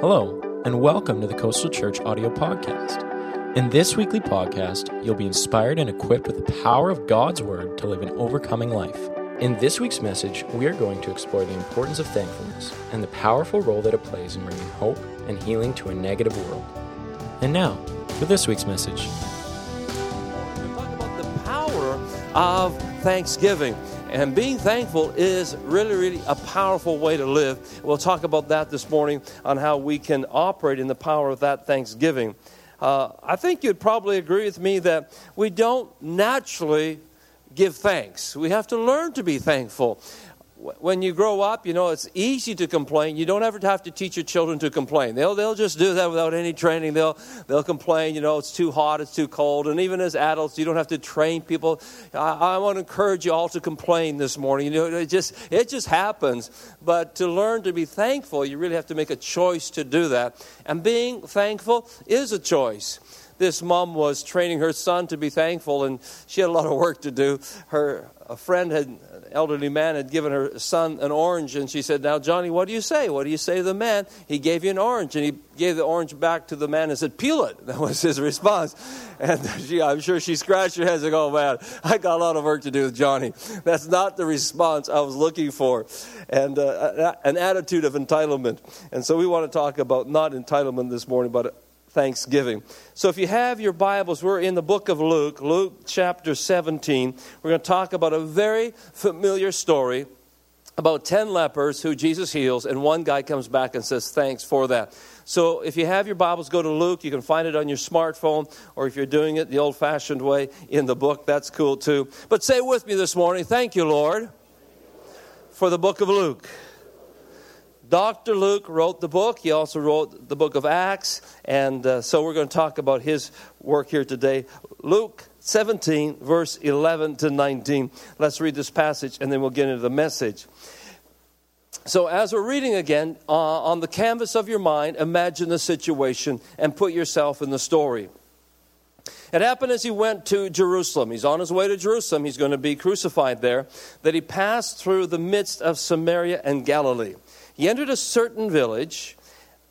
Hello, and welcome to the Coastal Church audio podcast. In this weekly podcast, you'll be inspired and equipped with the power of God's Word to live an overcoming life. In this week's message, we are going to explore the importance of thankfulness and the powerful role that it plays in bringing hope and healing to a negative world. And now, for this week's message. We talk about the power of thanksgiving. And being thankful is really, really a powerful way to live. We'll talk about that this morning on how we can operate in the power of that thanksgiving. Uh, I think you'd probably agree with me that we don't naturally give thanks. We have to learn to be thankful when you grow up, you know, it's easy to complain. You don't ever have to teach your children to complain. They'll, they'll just do that without any training. They'll, they'll complain, you know, it's too hot, it's too cold. And even as adults, you don't have to train people. I, I want to encourage you all to complain this morning. You know, it just, it just happens. But to learn to be thankful, you really have to make a choice to do that. And being thankful is a choice this mom was training her son to be thankful, and she had a lot of work to do. Her a friend had elderly man had given her son an orange, and she said, Now, Johnny, what do you say? What do you say to the man? He gave you an orange, and he gave the orange back to the man and said, Peel it. That was his response. And she, I'm sure she scratched her head and Oh, man, I got a lot of work to do with Johnny. That's not the response I was looking for. And uh, an attitude of entitlement. And so we want to talk about not entitlement this morning, but thanksgiving. So if you have your Bibles, we're in the book of Luke, Luke chapter 17. We're going to talk about a very familiar story about 10 lepers who Jesus heals, and one guy comes back and says, Thanks for that. So if you have your Bibles, go to Luke. You can find it on your smartphone, or if you're doing it the old fashioned way in the book, that's cool too. But say with me this morning, Thank you, Lord, for the book of Luke. Dr. Luke wrote the book. He also wrote the book of Acts. And uh, so we're going to talk about his work here today. Luke 17, verse 11 to 19. Let's read this passage and then we'll get into the message. So, as we're reading again, uh, on the canvas of your mind, imagine the situation and put yourself in the story. It happened as he went to Jerusalem. He's on his way to Jerusalem. He's going to be crucified there. That he passed through the midst of Samaria and Galilee. He entered a certain village.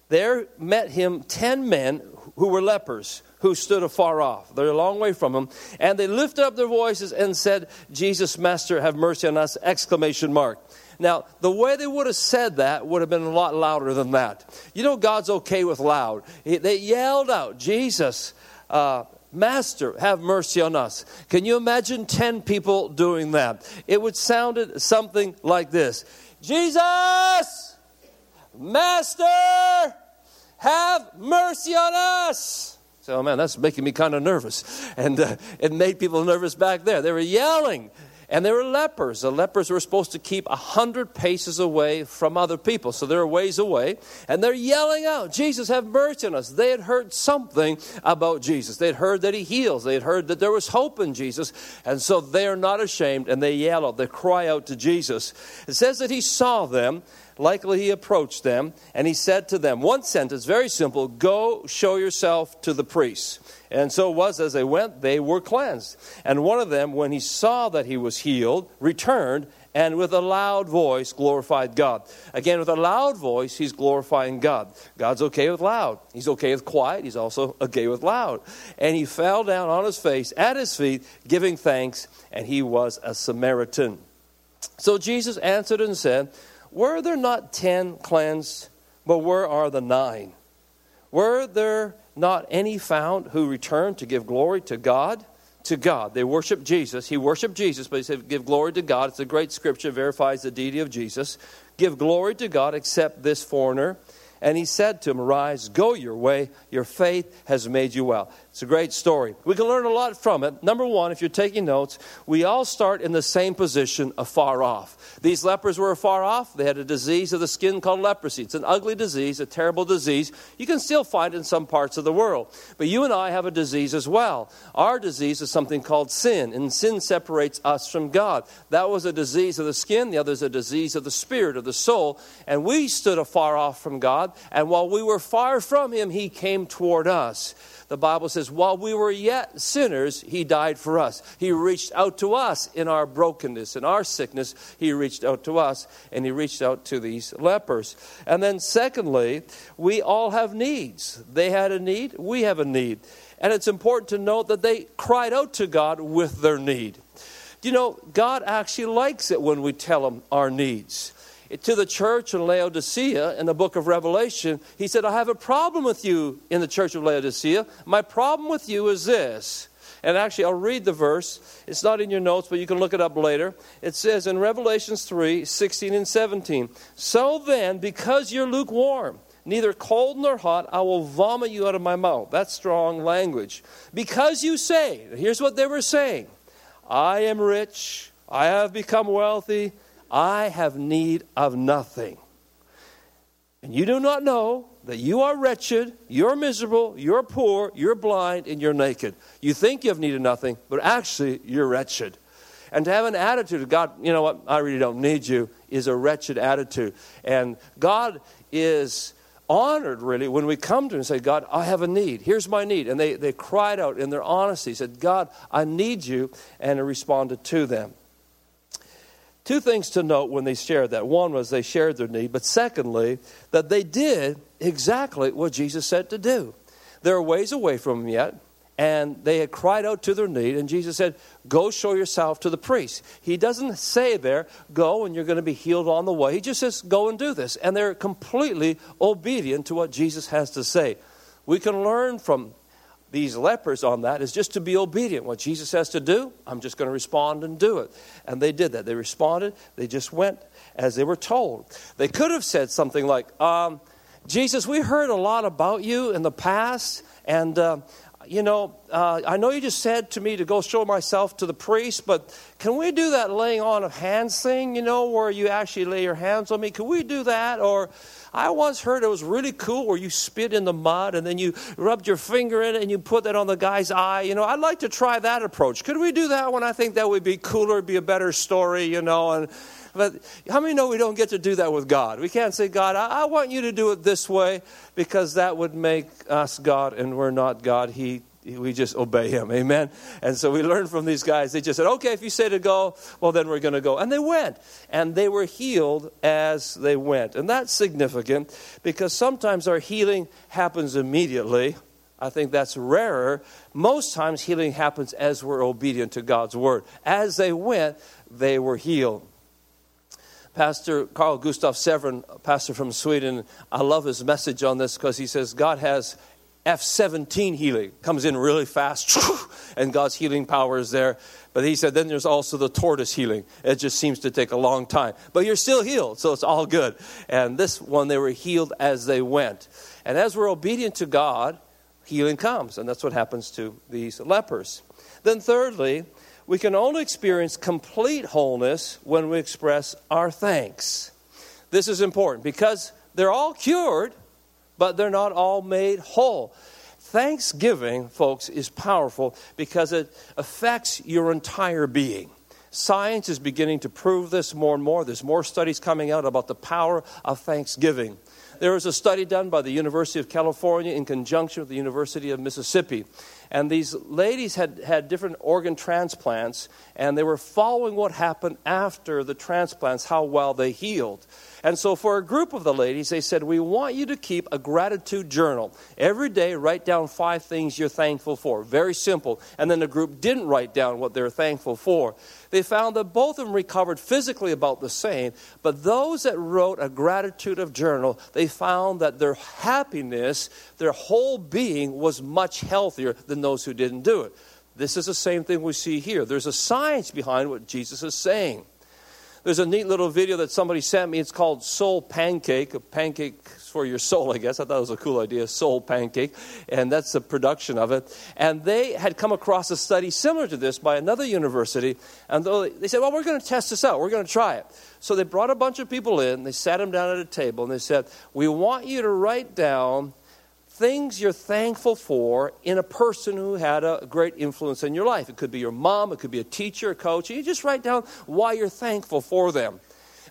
There met him ten men who were lepers, who stood afar off. They're a long way from him. And they lifted up their voices and said, Jesus, Master, have mercy on us! Exclamation mark. Now, the way they would have said that would have been a lot louder than that. You know, God's okay with loud. They yelled out, Jesus, uh, Master, have mercy on us. Can you imagine 10 people doing that? It would sound something like this Jesus! Master, have mercy on us. So, oh man, that's making me kind of nervous. And uh, it made people nervous back there. They were yelling. And they were lepers. The lepers were supposed to keep a hundred paces away from other people. So they're ways away. And they're yelling out, Jesus, have mercy on us. They had heard something about Jesus. They had heard that he heals. They had heard that there was hope in Jesus. And so they are not ashamed and they yell out, they cry out to Jesus. It says that he saw them likely he approached them and he said to them, one sentence, very simple go show yourself to the priests. And so it was as they went, they were cleansed. And one of them, when he saw that he was healed, returned and with a loud voice glorified God. Again, with a loud voice, he's glorifying God. God's okay with loud. He's okay with quiet. He's also okay with loud. And he fell down on his face at his feet, giving thanks, and he was a Samaritan. So Jesus answered and said, were there not ten cleansed, but where are the nine? Were there not any found who returned to give glory to God? To God. They worship Jesus. He worshiped Jesus, but he said, Give glory to God. It's a great scripture, verifies the deity of Jesus. Give glory to God, except this foreigner. And he said to him, Rise, go your way. Your faith has made you well. It's a great story. We can learn a lot from it. Number one, if you're taking notes, we all start in the same position afar off. These lepers were afar off. They had a disease of the skin called leprosy. It's an ugly disease, a terrible disease. You can still find it in some parts of the world. But you and I have a disease as well. Our disease is something called sin, and sin separates us from God. That was a disease of the skin, the other is a disease of the spirit, of the soul. And we stood afar off from God God, and while we were far from him, he came toward us. The Bible says, while we were yet sinners, he died for us. He reached out to us in our brokenness, in our sickness. He reached out to us, and he reached out to these lepers. And then, secondly, we all have needs. They had a need, we have a need. And it's important to note that they cried out to God with their need. You know, God actually likes it when we tell him our needs. To the church in Laodicea in the book of Revelation, he said, I have a problem with you in the church of Laodicea. My problem with you is this. And actually, I'll read the verse. It's not in your notes, but you can look it up later. It says in Revelations 3 16 and 17, So then, because you're lukewarm, neither cold nor hot, I will vomit you out of my mouth. That's strong language. Because you say, here's what they were saying I am rich, I have become wealthy, I have need of nothing. And you do not know that you are wretched, you're miserable, you're poor, you're blind, and you're naked. You think you have need of nothing, but actually you're wretched. And to have an attitude of God, you know what, I really don't need you, is a wretched attitude. And God is honored, really, when we come to him and say, God, I have a need. Here's my need. And they, they cried out in their honesty, said, God, I need you. And he responded to them. Two things to note when they shared that. One was they shared their need, but secondly, that they did exactly what Jesus said to do. They're ways away from him yet and they had cried out to their need, and Jesus said, Go show yourself to the priest. He doesn't say there, Go and you're going to be healed on the way. He just says, Go and do this. And they're completely obedient to what Jesus has to say. We can learn from these lepers on that is just to be obedient. What Jesus has to do, I'm just going to respond and do it. And they did that. They responded, they just went as they were told. They could have said something like, um, Jesus, we heard a lot about you in the past, and uh, you know, uh, I know you just said to me to go show myself to the priest, but can we do that laying on of hands thing, you know, where you actually lay your hands on me? Can we do that? Or I once heard it was really cool where you spit in the mud and then you rubbed your finger in it and you put that on the guy's eye. You know, I'd like to try that approach. Could we do that one? I think that would be cooler, be a better story, you know, and but how many know we don't get to do that with God? We can't say, God, I, I want you to do it this way because that would make us God and we're not God. He we just obey him. Amen. And so we learned from these guys. They just said, okay, if you say to go, well, then we're going to go. And they went. And they were healed as they went. And that's significant because sometimes our healing happens immediately. I think that's rarer. Most times, healing happens as we're obedient to God's word. As they went, they were healed. Pastor Carl Gustaf Severin, pastor from Sweden, I love his message on this because he says God has F 17 healing, comes in really fast, and God's healing power is there. But he said, then there's also the tortoise healing. It just seems to take a long time. But you're still healed, so it's all good. And this one, they were healed as they went. And as we're obedient to God, healing comes. And that's what happens to these lepers. Then, thirdly, we can only experience complete wholeness when we express our thanks. This is important because they're all cured, but they're not all made whole. Thanksgiving, folks, is powerful because it affects your entire being. Science is beginning to prove this more and more. There's more studies coming out about the power of thanksgiving. There was a study done by the University of California in conjunction with the University of Mississippi. And these ladies had had different organ transplants, and they were following what happened after the transplants, how well they healed. And so, for a group of the ladies, they said, We want you to keep a gratitude journal. Every day, write down five things you're thankful for. Very simple. And then the group didn't write down what they're thankful for. They found that both of them recovered physically about the same, but those that wrote a gratitude of journal, they found that their happiness, their whole being was much healthier than those who didn't do it. This is the same thing we see here. There's a science behind what Jesus is saying. There's a neat little video that somebody sent me. It's called Soul Pancake, a pancake for your soul, I guess. I thought it was a cool idea, Soul Pancake. And that's the production of it. And they had come across a study similar to this by another university. And they said, well, we're going to test this out. We're going to try it. So they brought a bunch of people in. They sat them down at a table and they said, we want you to write down things you're thankful for in a person who had a great influence in your life. It could be your mom, it could be a teacher, a coach. You just write down why you're thankful for them.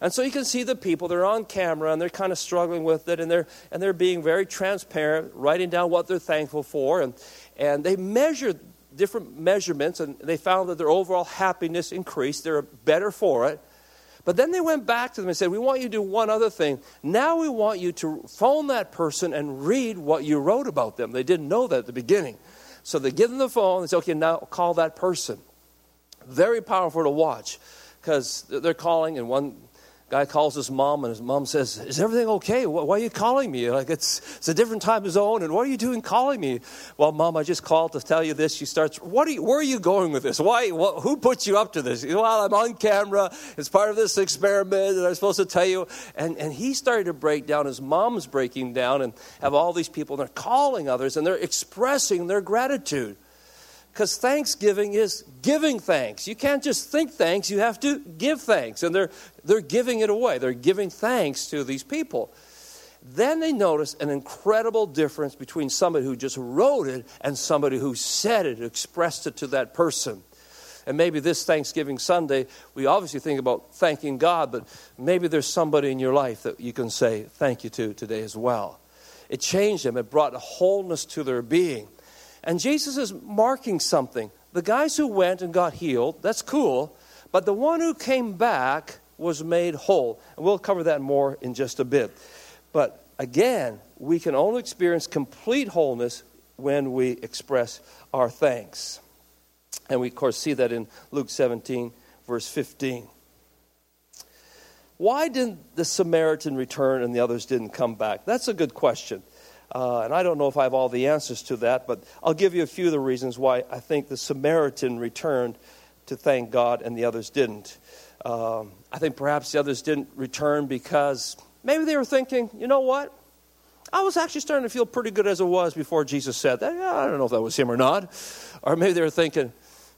And so you can see the people, they're on camera and they're kind of struggling with it and they're, and they're being very transparent, writing down what they're thankful for. And, and they measured different measurements and they found that their overall happiness increased. They're better for it. But then they went back to them and said, We want you to do one other thing. Now we want you to phone that person and read what you wrote about them. They didn't know that at the beginning. So they give them the phone and say, Okay, now call that person. Very powerful to watch because they're calling, and one Guy calls his mom, and his mom says, Is everything okay? Why are you calling me? Like, it's, it's a different time zone, and what are you doing calling me? Well, mom, I just called to tell you this. She starts, what are you, Where are you going with this? Why? What, who put you up to this? Well, I'm on camera. It's part of this experiment, and I'm supposed to tell you. And, and he started to break down. His mom's breaking down, and have all these people, and they're calling others, and they're expressing their gratitude. Because thanksgiving is giving thanks. You can't just think thanks, you have to give thanks. And they're, they're giving it away. They're giving thanks to these people. Then they notice an incredible difference between somebody who just wrote it and somebody who said it, expressed it to that person. And maybe this Thanksgiving Sunday, we obviously think about thanking God, but maybe there's somebody in your life that you can say thank you to today as well. It changed them, it brought wholeness to their being. And Jesus is marking something. The guys who went and got healed, that's cool, but the one who came back was made whole. And we'll cover that more in just a bit. But again, we can only experience complete wholeness when we express our thanks. And we, of course, see that in Luke 17, verse 15. Why didn't the Samaritan return and the others didn't come back? That's a good question. Uh, and I don't know if I have all the answers to that, but I'll give you a few of the reasons why I think the Samaritan returned to thank God and the others didn't. Um, I think perhaps the others didn't return because maybe they were thinking, you know what? I was actually starting to feel pretty good as it was before Jesus said that. I don't know if that was him or not. Or maybe they were thinking,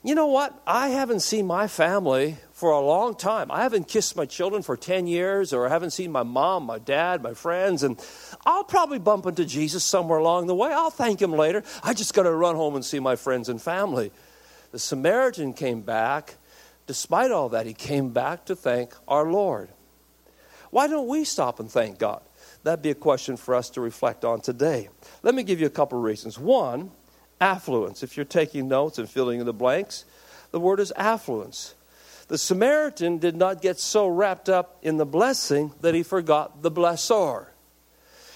you know what? I haven't seen my family for a long time. I haven't kissed my children for 10 years, or I haven't seen my mom, my dad, my friends, and I'll probably bump into Jesus somewhere along the way. I'll thank him later. I just got to run home and see my friends and family. The Samaritan came back. Despite all that, he came back to thank our Lord. Why don't we stop and thank God? That'd be a question for us to reflect on today. Let me give you a couple of reasons. One, affluence. If you're taking notes and filling in the blanks, the word is affluence. The Samaritan did not get so wrapped up in the blessing that he forgot the blessor.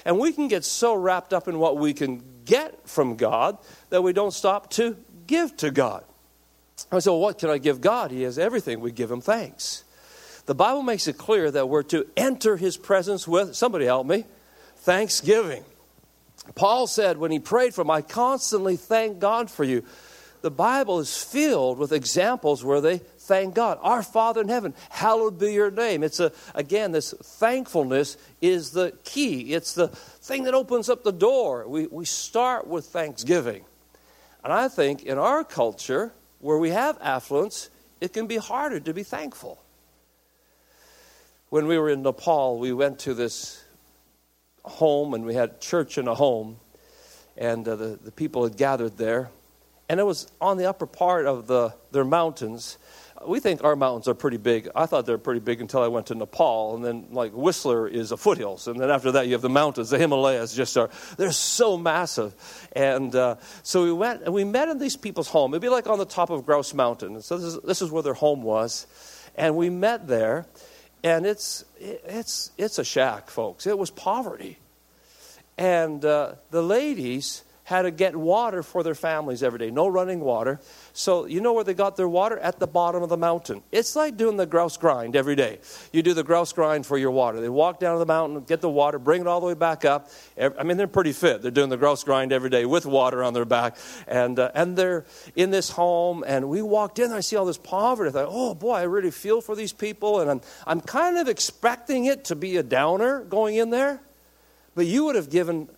And we can get so wrapped up in what we can get from God that we don't stop to give to God. I said, well, what can I give God? He has everything. We give him thanks. The Bible makes it clear that we're to enter his presence with, somebody help me, thanksgiving. Paul said when he prayed for him, I constantly thank God for you. The Bible is filled with examples where they thank God. Our Father in heaven, hallowed be your name. It's a again, this thankfulness is the key. It's the thing that opens up the door. We we start with thanksgiving. And I think in our culture, where we have affluence, it can be harder to be thankful. When we were in Nepal, we went to this home, and we had church in a home, and uh, the, the people had gathered there. And it was on the upper part of the, their mountains. We think our mountains are pretty big. I thought they were pretty big until I went to Nepal, and then like Whistler is a foothills, and then after that you have the mountains. The Himalayas just are they're so massive, and uh, so we went and we met in these people's home. It'd be like on the top of Grouse Mountain. And so this is, this is where their home was, and we met there, and it's it's it's a shack, folks. It was poverty, and uh, the ladies had to get water for their families every day. No running water. So you know where they got their water? At the bottom of the mountain. It's like doing the grouse grind every day. You do the grouse grind for your water. They walk down to the mountain, get the water, bring it all the way back up. I mean, they're pretty fit. They're doing the grouse grind every day with water on their back, and uh, and they're in this home. And we walked in, I see all this poverty. I thought, oh boy, I really feel for these people, and I'm I'm kind of expecting it to be a downer going in there, but you would have given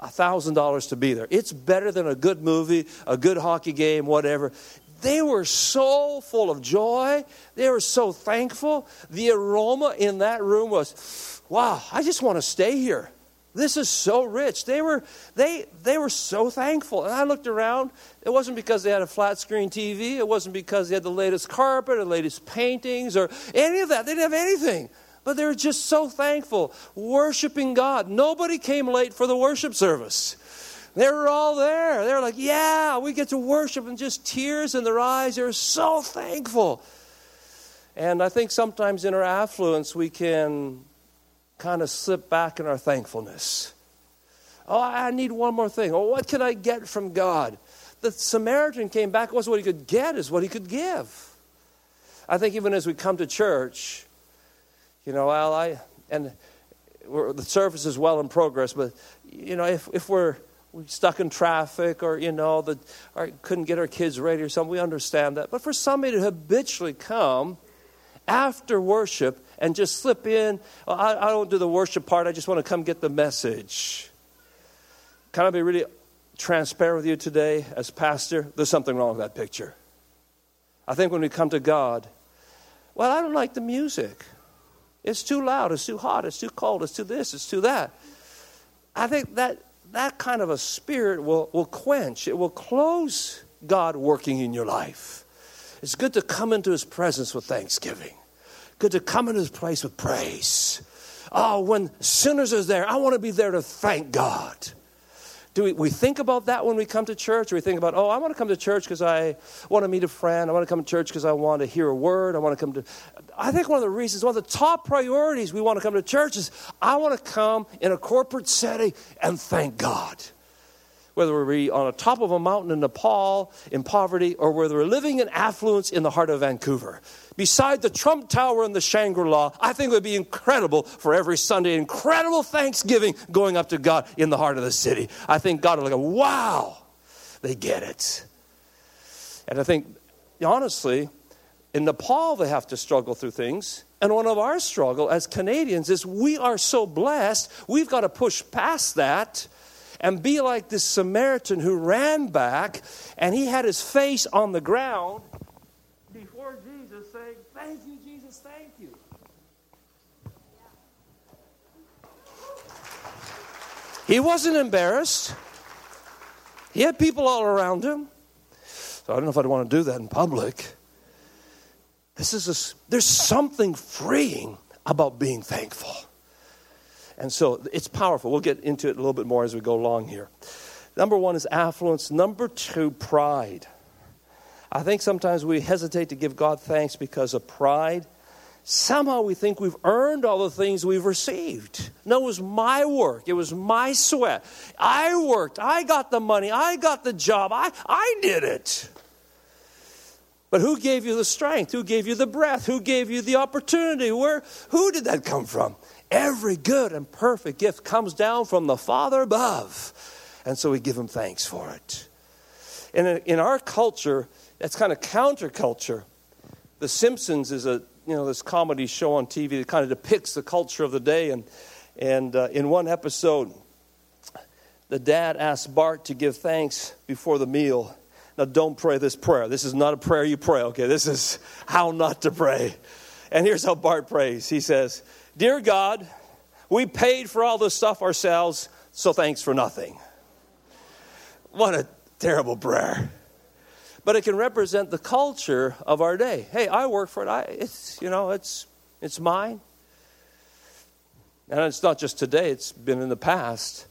$1,000 to be there. It's better than a good movie, a good hockey game, whatever. They were so full of joy. They were so thankful. The aroma in that room was, wow, I just want to stay here. This is so rich. They were, they, they were so thankful. And I looked around. It wasn't because they had a flat screen TV. It wasn't because they had the latest carpet or latest paintings or any of that. They didn't have anything. But they were just so thankful, worshiping God. Nobody came late for the worship service. They were all there. They were like, Yeah, we get to worship, and just tears in their eyes. They were so thankful. And I think sometimes in our affluence, we can kind of slip back in our thankfulness. Oh, I need one more thing. Oh, what can I get from God? The Samaritan came back, it wasn't what he could get, is what he could give. I think even as we come to church, you know, well, I, and the service is well in progress, but, you know, if, if we're, stuck in traffic or, you know, the, or couldn't get our kids ready or something, we understand that. But for somebody to habitually come after worship and just slip in, well, I, I don't do the worship part, I just want to come get the message. Can I be really transparent with you today as pastor? There's something wrong with that picture. I think when we come to God, well, I don't like the music. It's too loud, it's too hot, it's too cold, it's too this, it's too that. I think that that kind of a spirit will, will quench, it will close God working in your life. It's good to come into his presence with thanksgiving. Good to come into his place with praise. Oh, when sinners are there, I want to be there to thank God. Do we, we think about that when we come to church? Or we think about, oh, I want to come to church because I want to meet a friend. I want to come to church because I want to hear a word. I want to come to. I think one of the reasons, one of the top priorities we want to come to church is I want to come in a corporate setting and thank God whether we're on the top of a mountain in Nepal in poverty or whether we're living in affluence in the heart of Vancouver. Beside the Trump Tower and the Shangri La, I think it would be incredible for every Sunday, incredible Thanksgiving going up to God in the heart of the city. I think God will go, wow, they get it. And I think, honestly, in Nepal, they have to struggle through things. And one of our struggle as Canadians is we are so blessed, we've got to push past that and be like this Samaritan who ran back and he had his face on the ground before Jesus saying, Thank you, Jesus, thank you. He wasn't embarrassed. He had people all around him. So I don't know if I'd want to do that in public. This is a, there's something freeing about being thankful. And so it's powerful. We'll get into it a little bit more as we go along here. Number one is affluence. Number two, pride. I think sometimes we hesitate to give God thanks because of pride. Somehow we think we've earned all the things we've received. No, it was my work. It was my sweat. I worked. I got the money. I got the job. I, I did it. But who gave you the strength? Who gave you the breath? Who gave you the opportunity? Where, who did that come from? Every good and perfect gift comes down from the Father above. And so we give him thanks for it. In, in our culture, that's kind of counterculture. The Simpsons is a you know this comedy show on TV that kind of depicts the culture of the day. And and uh, in one episode, the dad asks Bart to give thanks before the meal. Now, don't pray this prayer. This is not a prayer you pray. Okay, this is how not to pray. And here's how Bart prays. He says, Dear God, we paid for all this stuff ourselves, so thanks for nothing. What a terrible prayer. But it can represent the culture of our day. Hey, I work for it. I, it's, you know, it's, it's mine. And it's not just today, it's been in the past.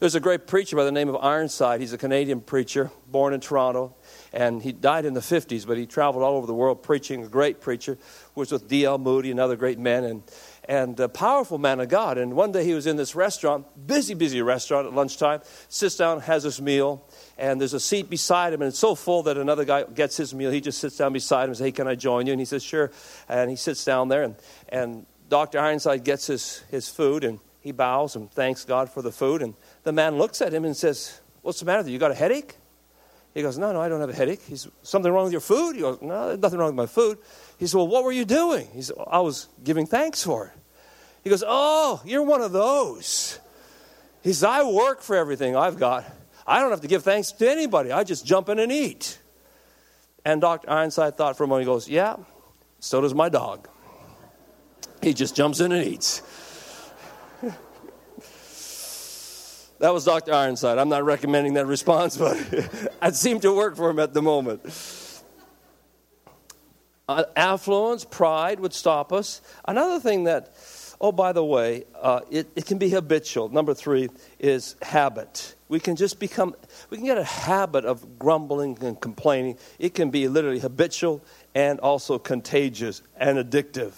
There's a great preacher by the name of Ironside. He's a Canadian preacher, born in Toronto, and he died in the 50s, but he traveled all over the world preaching, a great preacher, was with D.L. Moody and other great men. And and a powerful man of God. And one day he was in this restaurant, busy, busy restaurant at lunchtime, sits down, has his meal, and there's a seat beside him, and it's so full that another guy gets his meal. He just sits down beside him and says, Hey, can I join you? And he says, Sure. And he sits down there, and, and Dr. Ironside gets his, his food, and he bows and thanks God for the food. And the man looks at him and says, What's the matter with you? You got a headache? He goes, No, no, I don't have a headache. He's something wrong with your food? He goes, No, nothing wrong with my food. He said, Well, what were you doing? He said, I was giving thanks for it. He goes, Oh, you're one of those. He says, I work for everything I've got. I don't have to give thanks to anybody. I just jump in and eat. And Dr. Ironside thought for a moment, he goes, Yeah, so does my dog. He just jumps in and eats. that was Dr. Ironside. I'm not recommending that response, but it seemed to work for him at the moment. Uh, affluence, pride would stop us. Another thing that Oh, by the way, uh, it, it can be habitual. Number three is habit. We can just become, we can get a habit of grumbling and complaining. It can be literally habitual and also contagious and addictive.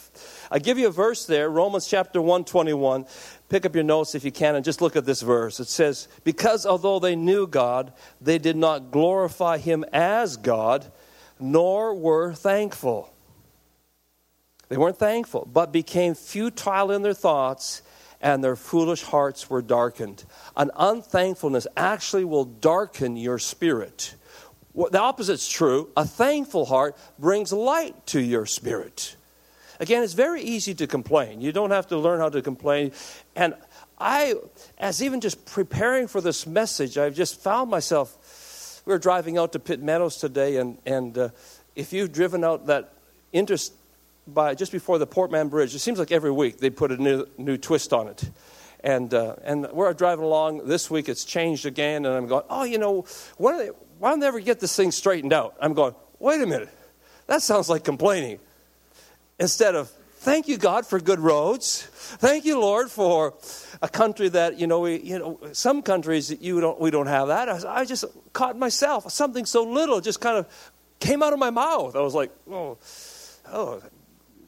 I give you a verse there, Romans chapter 121. Pick up your notes if you can and just look at this verse. It says, Because although they knew God, they did not glorify him as God, nor were thankful. They weren't thankful, but became futile in their thoughts, and their foolish hearts were darkened. An unthankfulness actually will darken your spirit. The opposite's true. A thankful heart brings light to your spirit. Again, it's very easy to complain. You don't have to learn how to complain. And I, as even just preparing for this message, I've just found myself. We were driving out to Pitt Meadows today, and, and uh, if you've driven out that interest by just before the Port Mann Bridge, it seems like every week they put a new, new twist on it. And, uh, and we're driving along this week, it's changed again, and I'm going, oh, you know, when they, why don't they ever get this thing straightened out? I'm going, wait a minute, that sounds like complaining instead of thank you god for good roads. Thank you lord for a country that you know we you know some countries that you don't we don't have that. I, I, just caught myself. Something so little just kind of came out of my mouth. I was like oh oh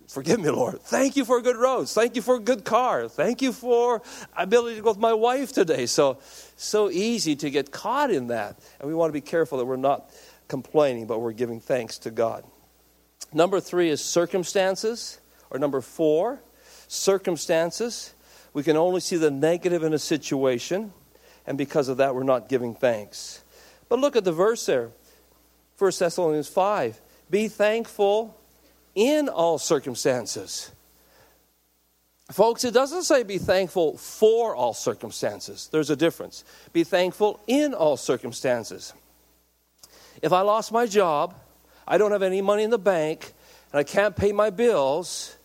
forgive me lord. Thank you for good roads. Thank you for a good car. Thank you for ability to go with my wife today. So so easy to get caught in that. And we want to be careful that we're not complaining but we're giving thanks to god. Number three is circumstances. Or number four, circumstances. We can only see the negative in a situation, and because of that, we're not giving thanks. But look at the verse there 1 Thessalonians 5. Be thankful in all circumstances. Folks, it doesn't say be thankful for all circumstances. There's a difference. Be thankful in all circumstances. If I lost my job, I don't have any money in the bank, and I can't pay my bills,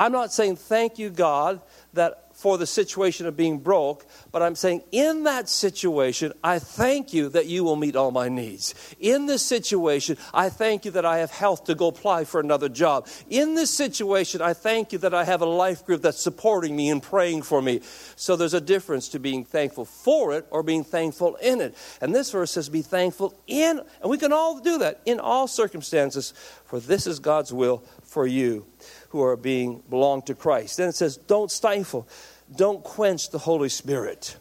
I'm not saying thank you, God, that for the situation of being broke, but I'm saying in that situation, I thank you that you will meet all my needs. In this situation, I thank you that I have health to go apply for another job. In this situation, I thank you that I have a life group that's supporting me and praying for me. So there's a difference to being thankful for it or being thankful in it. And this verse says, be thankful in, and we can all do that in all circumstances, for this is God's will for you who are being belong to Christ. Then it says, don't stifle, don't quench the Holy Spirit.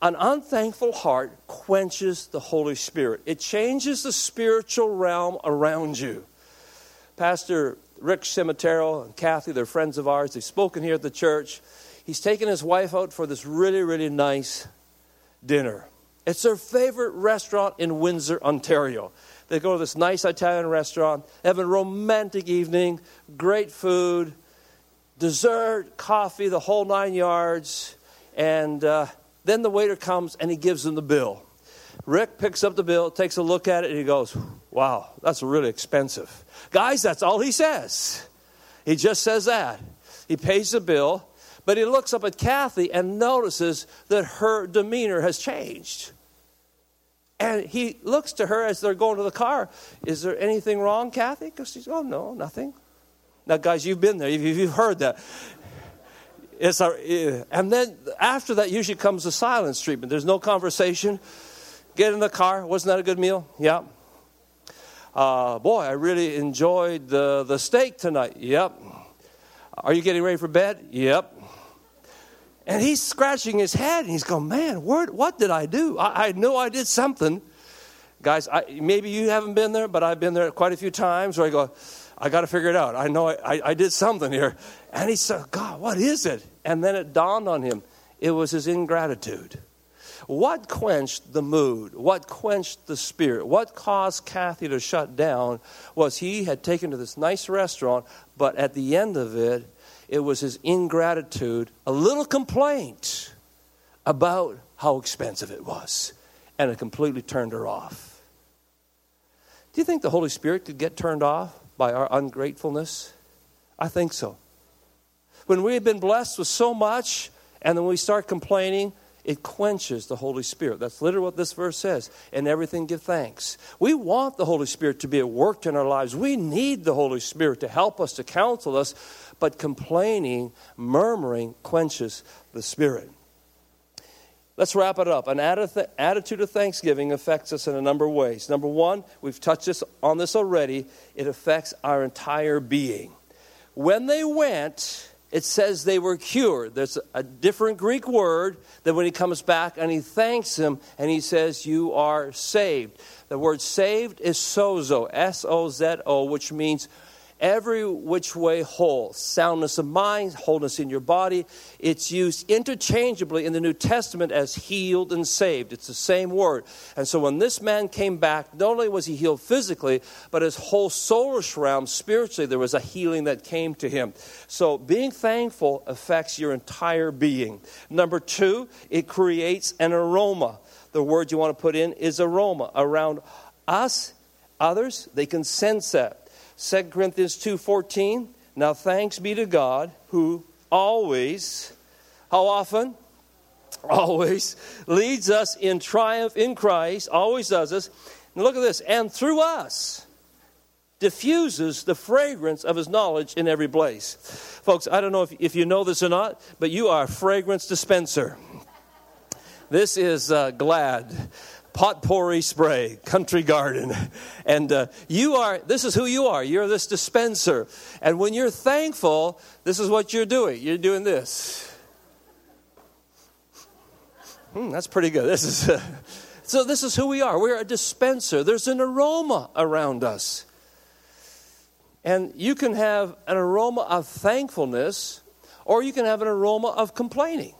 An unthankful heart quenches the Holy Spirit. It changes the spiritual realm around you. Pastor Rick Cimitero and Kathy, they're friends of ours. They've spoken here at the church. He's taken his wife out for this really, really nice dinner. It's their favorite restaurant in Windsor, Ontario. They go to this nice Italian restaurant, have a romantic evening, great food, dessert, coffee, the whole nine yards. And uh, then the waiter comes and he gives them the bill. Rick picks up the bill, takes a look at it, and he goes, Wow, that's really expensive. Guys, that's all he says. He just says that. He pays the bill, but he looks up at Kathy and notices that her demeanor has changed. And he looks to her as they're going to the car. Is there anything wrong, Kathy? Because she's, oh, no, nothing. Now, guys, you've been there. You've heard that. It's a, and then after that, usually comes the silence treatment. There's no conversation. Get in the car. Wasn't that a good meal? Yeah. Uh, boy, I really enjoyed the, the steak tonight. Yep. Are you getting ready for bed? Yep. And he's scratching his head and he's going, Man, what, what did I do? I, I know I did something. Guys, I, maybe you haven't been there, but I've been there quite a few times where I go, I got to figure it out. I know I, I, I did something here. And he said, God, what is it? And then it dawned on him it was his ingratitude. What quenched the mood? What quenched the spirit? What caused Kathy to shut down was he had taken to this nice restaurant, but at the end of it, it was his ingratitude, a little complaint about how expensive it was, and it completely turned her off. Do you think the Holy Spirit could get turned off by our ungratefulness? I think so. When we have been blessed with so much, and then we start complaining, it quenches the Holy Spirit. That's literally what this verse says. And everything give thanks. We want the Holy Spirit to be at work in our lives. We need the Holy Spirit to help us, to counsel us. But complaining, murmuring quenches the Spirit. Let's wrap it up. An attitude of thanksgiving affects us in a number of ways. Number one, we've touched this, on this already, it affects our entire being. When they went, it says they were cured. There's a different Greek word than when he comes back and he thanks him and he says, You are saved. The word saved is sozo, S O Z O, which means every which way whole. Soundness of mind, wholeness in your body. It's used interchangeably in the New Testament as healed and saved. It's the same word. And so when this man came back, not only was he healed physically, but his whole soulish realm, spiritually, there was a healing that came to him. So being thankful affects your entire being. Number two, it creates an aroma. The word you want to put in is aroma. Around us, others, they can sense that. 2 Corinthians 2:14 Now thanks be to God who always how often? Always leads us in triumph in Christ always does and look at this and through us diffuses the fragrance of his knowledge in every place. Folks i don't know if, if you know this or not but you are a fragrance dispenser. This is uh, glad potpourri spray, country garden. And uh, you are, this is who you are. You're this dispenser. And when you're thankful, this is what you're doing. You're doing this. Hmm, that's pretty good. This is, uh, so this is who we are. We're a dispenser. There's an aroma around us. And you can have an aroma of thankfulness, or you can have an aroma of complaining.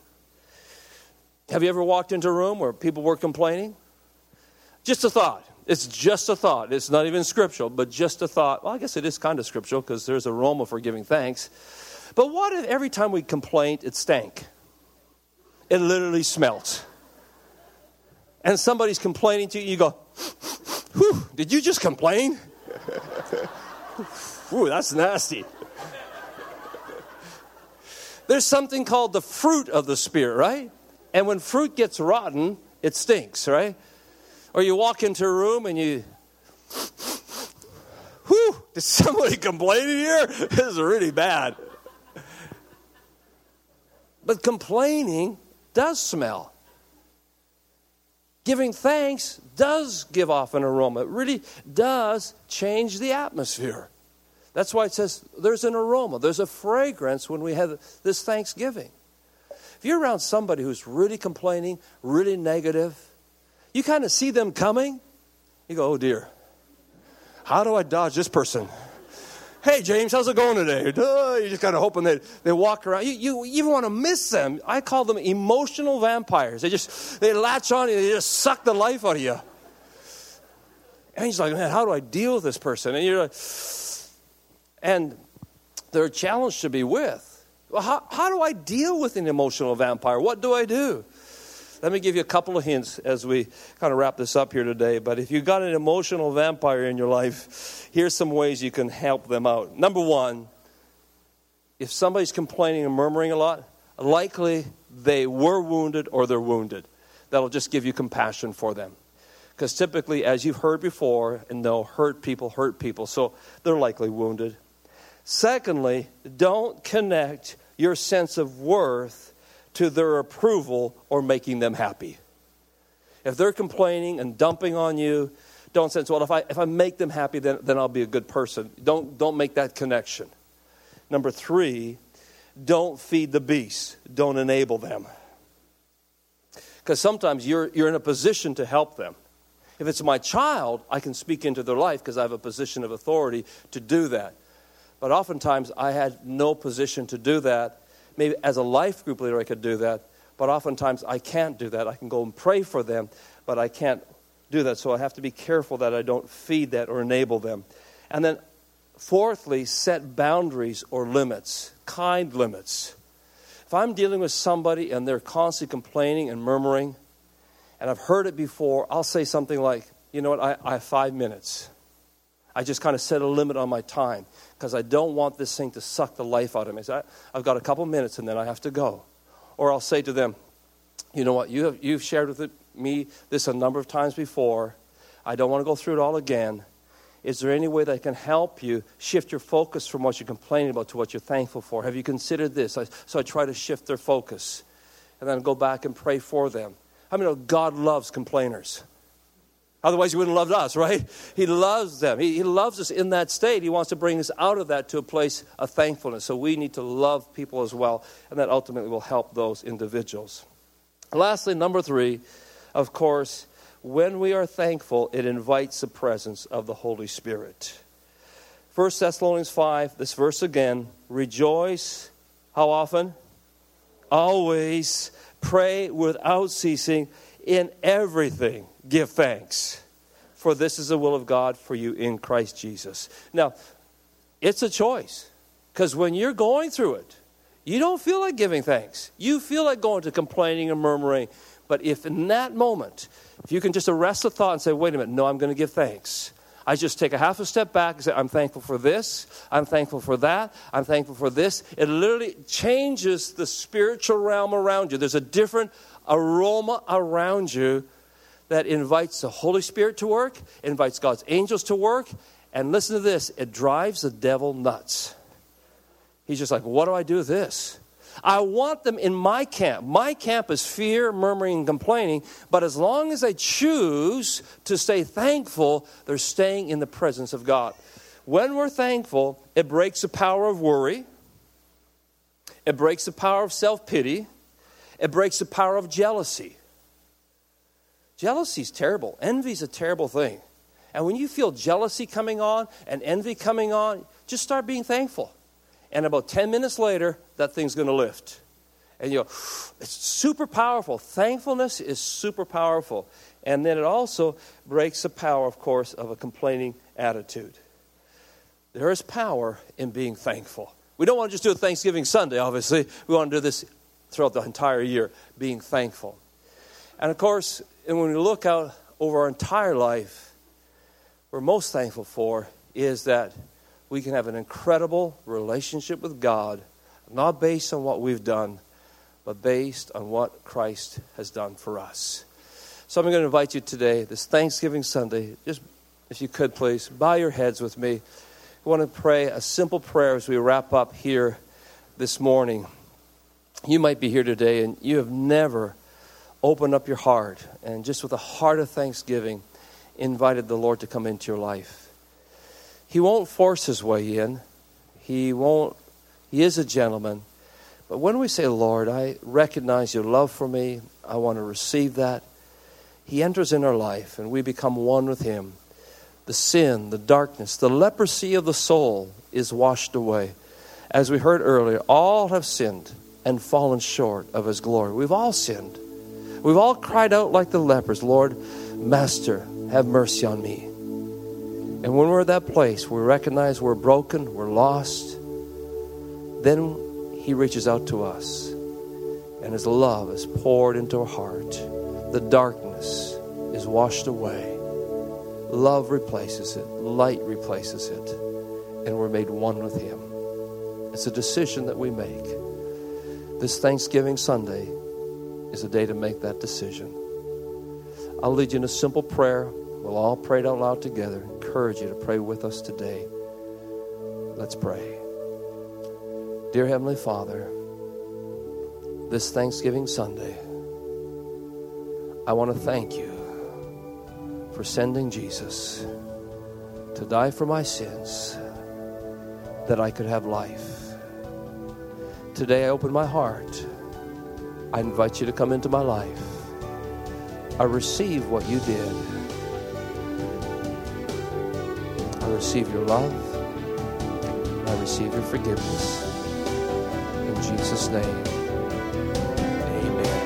Have you ever walked into a room where people were complaining? Just a thought. It's just a thought. It's not even scriptural, but just a thought. Well, I guess it is kind of scriptural because there's aroma for giving thanks. But what if every time we complained, it stank? It literally smelt. And somebody's complaining to you, you go, Whew, did you just complain? Ooh, that's nasty. There's something called the fruit of the Spirit, right? And when fruit gets rotten, it stinks, right? Or you walk into a room and you, whew, did somebody complain in here? This is really bad. But complaining does smell. Giving thanks does give off an aroma. It really does change the atmosphere. That's why it says there's an aroma, there's a fragrance when we have this Thanksgiving. If you're around somebody who's really complaining, really negative, you kind of see them coming. You go, oh dear, how do I dodge this person? Hey, James, how's it going today? You're just kind of hoping that they walk around. You, you even want to miss them. I call them emotional vampires. They just, they latch on you, they just suck the life out of you. And he's like, man, how do I deal with this person? And you're like, and they're a challenge to be with. Well, how, how do I deal with an emotional vampire? What do I do? Let me give you a couple of hints as we kind of wrap this up here today. But if you've got an emotional vampire in your life, here's some ways you can help them out. Number one, if somebody's complaining and murmuring a lot, likely they were wounded or they're wounded. That'll just give you compassion for them. Because typically, as you've heard before, and know, hurt people hurt people, so they're likely wounded. Secondly, don't connect your sense of worth to their approval or making them happy. If they're complaining and dumping on you, don't say, well, if I, if I make them happy, then, then I'll be a good person. Don't, don't make that connection. Number three, don't feed the beast, don't enable them. Because sometimes you're, you're in a position to help them. If it's my child, I can speak into their life because I have a position of authority to do that. But oftentimes, I had no position to do that maybe as a life group leader, I could do that. But oftentimes, I can't do that. I can go and pray for them, but I can't do that. So I have to be careful that I don't feed that or enable them. And then, fourthly, set boundaries or limits, kind limits. If I'm dealing with somebody and they're constantly complaining and murmuring, and I've heard it before, I'll say something like, you know what, I, I have five minutes. I just kind of set a limit on my time because I don't want this thing to suck the life out of me. So I, have got a couple minutes and then I have to go. Or I'll say to them, You know what? You have, you've shared with me this a number of times before. I don't want to go through it all again. Is there any way that I can help you shift your focus from what you're complaining about to what you're thankful for? Have you considered this? I, so I try to shift their focus and then go back and pray for them. I mean, God loves complainers. Otherwise, He wouldn't loved us, right? He loves them. He, he loves us in that state. He wants to bring us out of that to a place of thankfulness. So we need to love people as well, and that ultimately will help those individuals. Lastly, number three, of course, when we are thankful, it invites the presence of the Holy Spirit. 1 Thessalonians 5, this verse again rejoice. How often? Always. Pray without ceasing. In everything, give thanks. For this is the will of God for you in Christ Jesus. Now, it's a choice. Because when you're going through it, you don't feel like giving thanks. You feel like going to complaining and murmuring. But if in that moment, if you can just arrest the thought and say, wait a minute, no, I'm going to give thanks. I just take a half a step back and say, I'm thankful for this, I'm thankful for that, I'm thankful for this. It literally changes the spiritual realm around you. There's a different aroma around you that invites the Holy Spirit to work, invites God's angels to work, and listen to this it drives the devil nuts. He's just like, what do I do with this? I want them in my camp. My camp is fear, murmuring, and complaining. But as long as they choose to stay thankful, they're staying in the presence of God. When we're thankful, it breaks the power of worry, it breaks the power of self pity, it breaks the power of jealousy. Jealousy is terrible, envy is a terrible thing. And when you feel jealousy coming on and envy coming on, just start being thankful and about 10 minutes later, that thing's going to lift. And you know, it's super powerful. Thankfulness is super powerful. And then it also breaks the power, of course, of a complaining attitude. There is power in being thankful. We don't want to just do a Thanksgiving Sunday, obviously. We want to do this throughout the entire year, being thankful. And of course, and when we look out over our entire life, we're most thankful for is that we can have an incredible relationship with God, not based on what we've done, but based on what Christ has done for us. So I'm going to invite you today, this Thanksgiving Sunday, just if you could please, bow your heads with me. I want to pray a simple prayer as we wrap up here this morning. You might be here today and you have never opened up your heart and just with a heart of thanksgiving invited the Lord to come into your life. He won't force his way in. He won't he is a gentleman. But when we say, Lord, I recognize your love for me, I want to receive that, he enters in our life and we become one with him. The sin, the darkness, the leprosy of the soul is washed away. As we heard earlier, all have sinned and fallen short of his glory. We've all sinned. We've all cried out like the lepers, Lord, Master, have mercy on me. And when we're at that place, we recognize we're broken, we're lost, then He reaches out to us. And His love is poured into our heart. The darkness is washed away. Love replaces it, light replaces it, and we're made one with Him. It's a decision that we make. This Thanksgiving Sunday is a day to make that decision. I'll lead you in a simple prayer. We'll all pray it out loud together. Encourage you to pray with us today. Let's pray. Dear Heavenly Father, this Thanksgiving Sunday, I want to thank you for sending Jesus to die for my sins that I could have life. Today I open my heart. I invite you to come into my life. I receive what you did I receive your love. I receive your forgiveness. In Jesus' name, amen.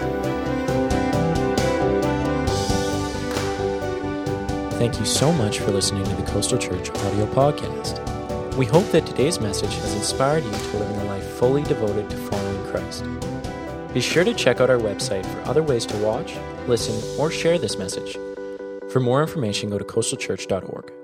Thank you so much for listening to the Coastal Church audio podcast. We hope that today's message has inspired you to live a life fully devoted to following Christ. Be sure to check out our website for other ways to watch, listen, or share this message. For more information, go to coastalchurch.org.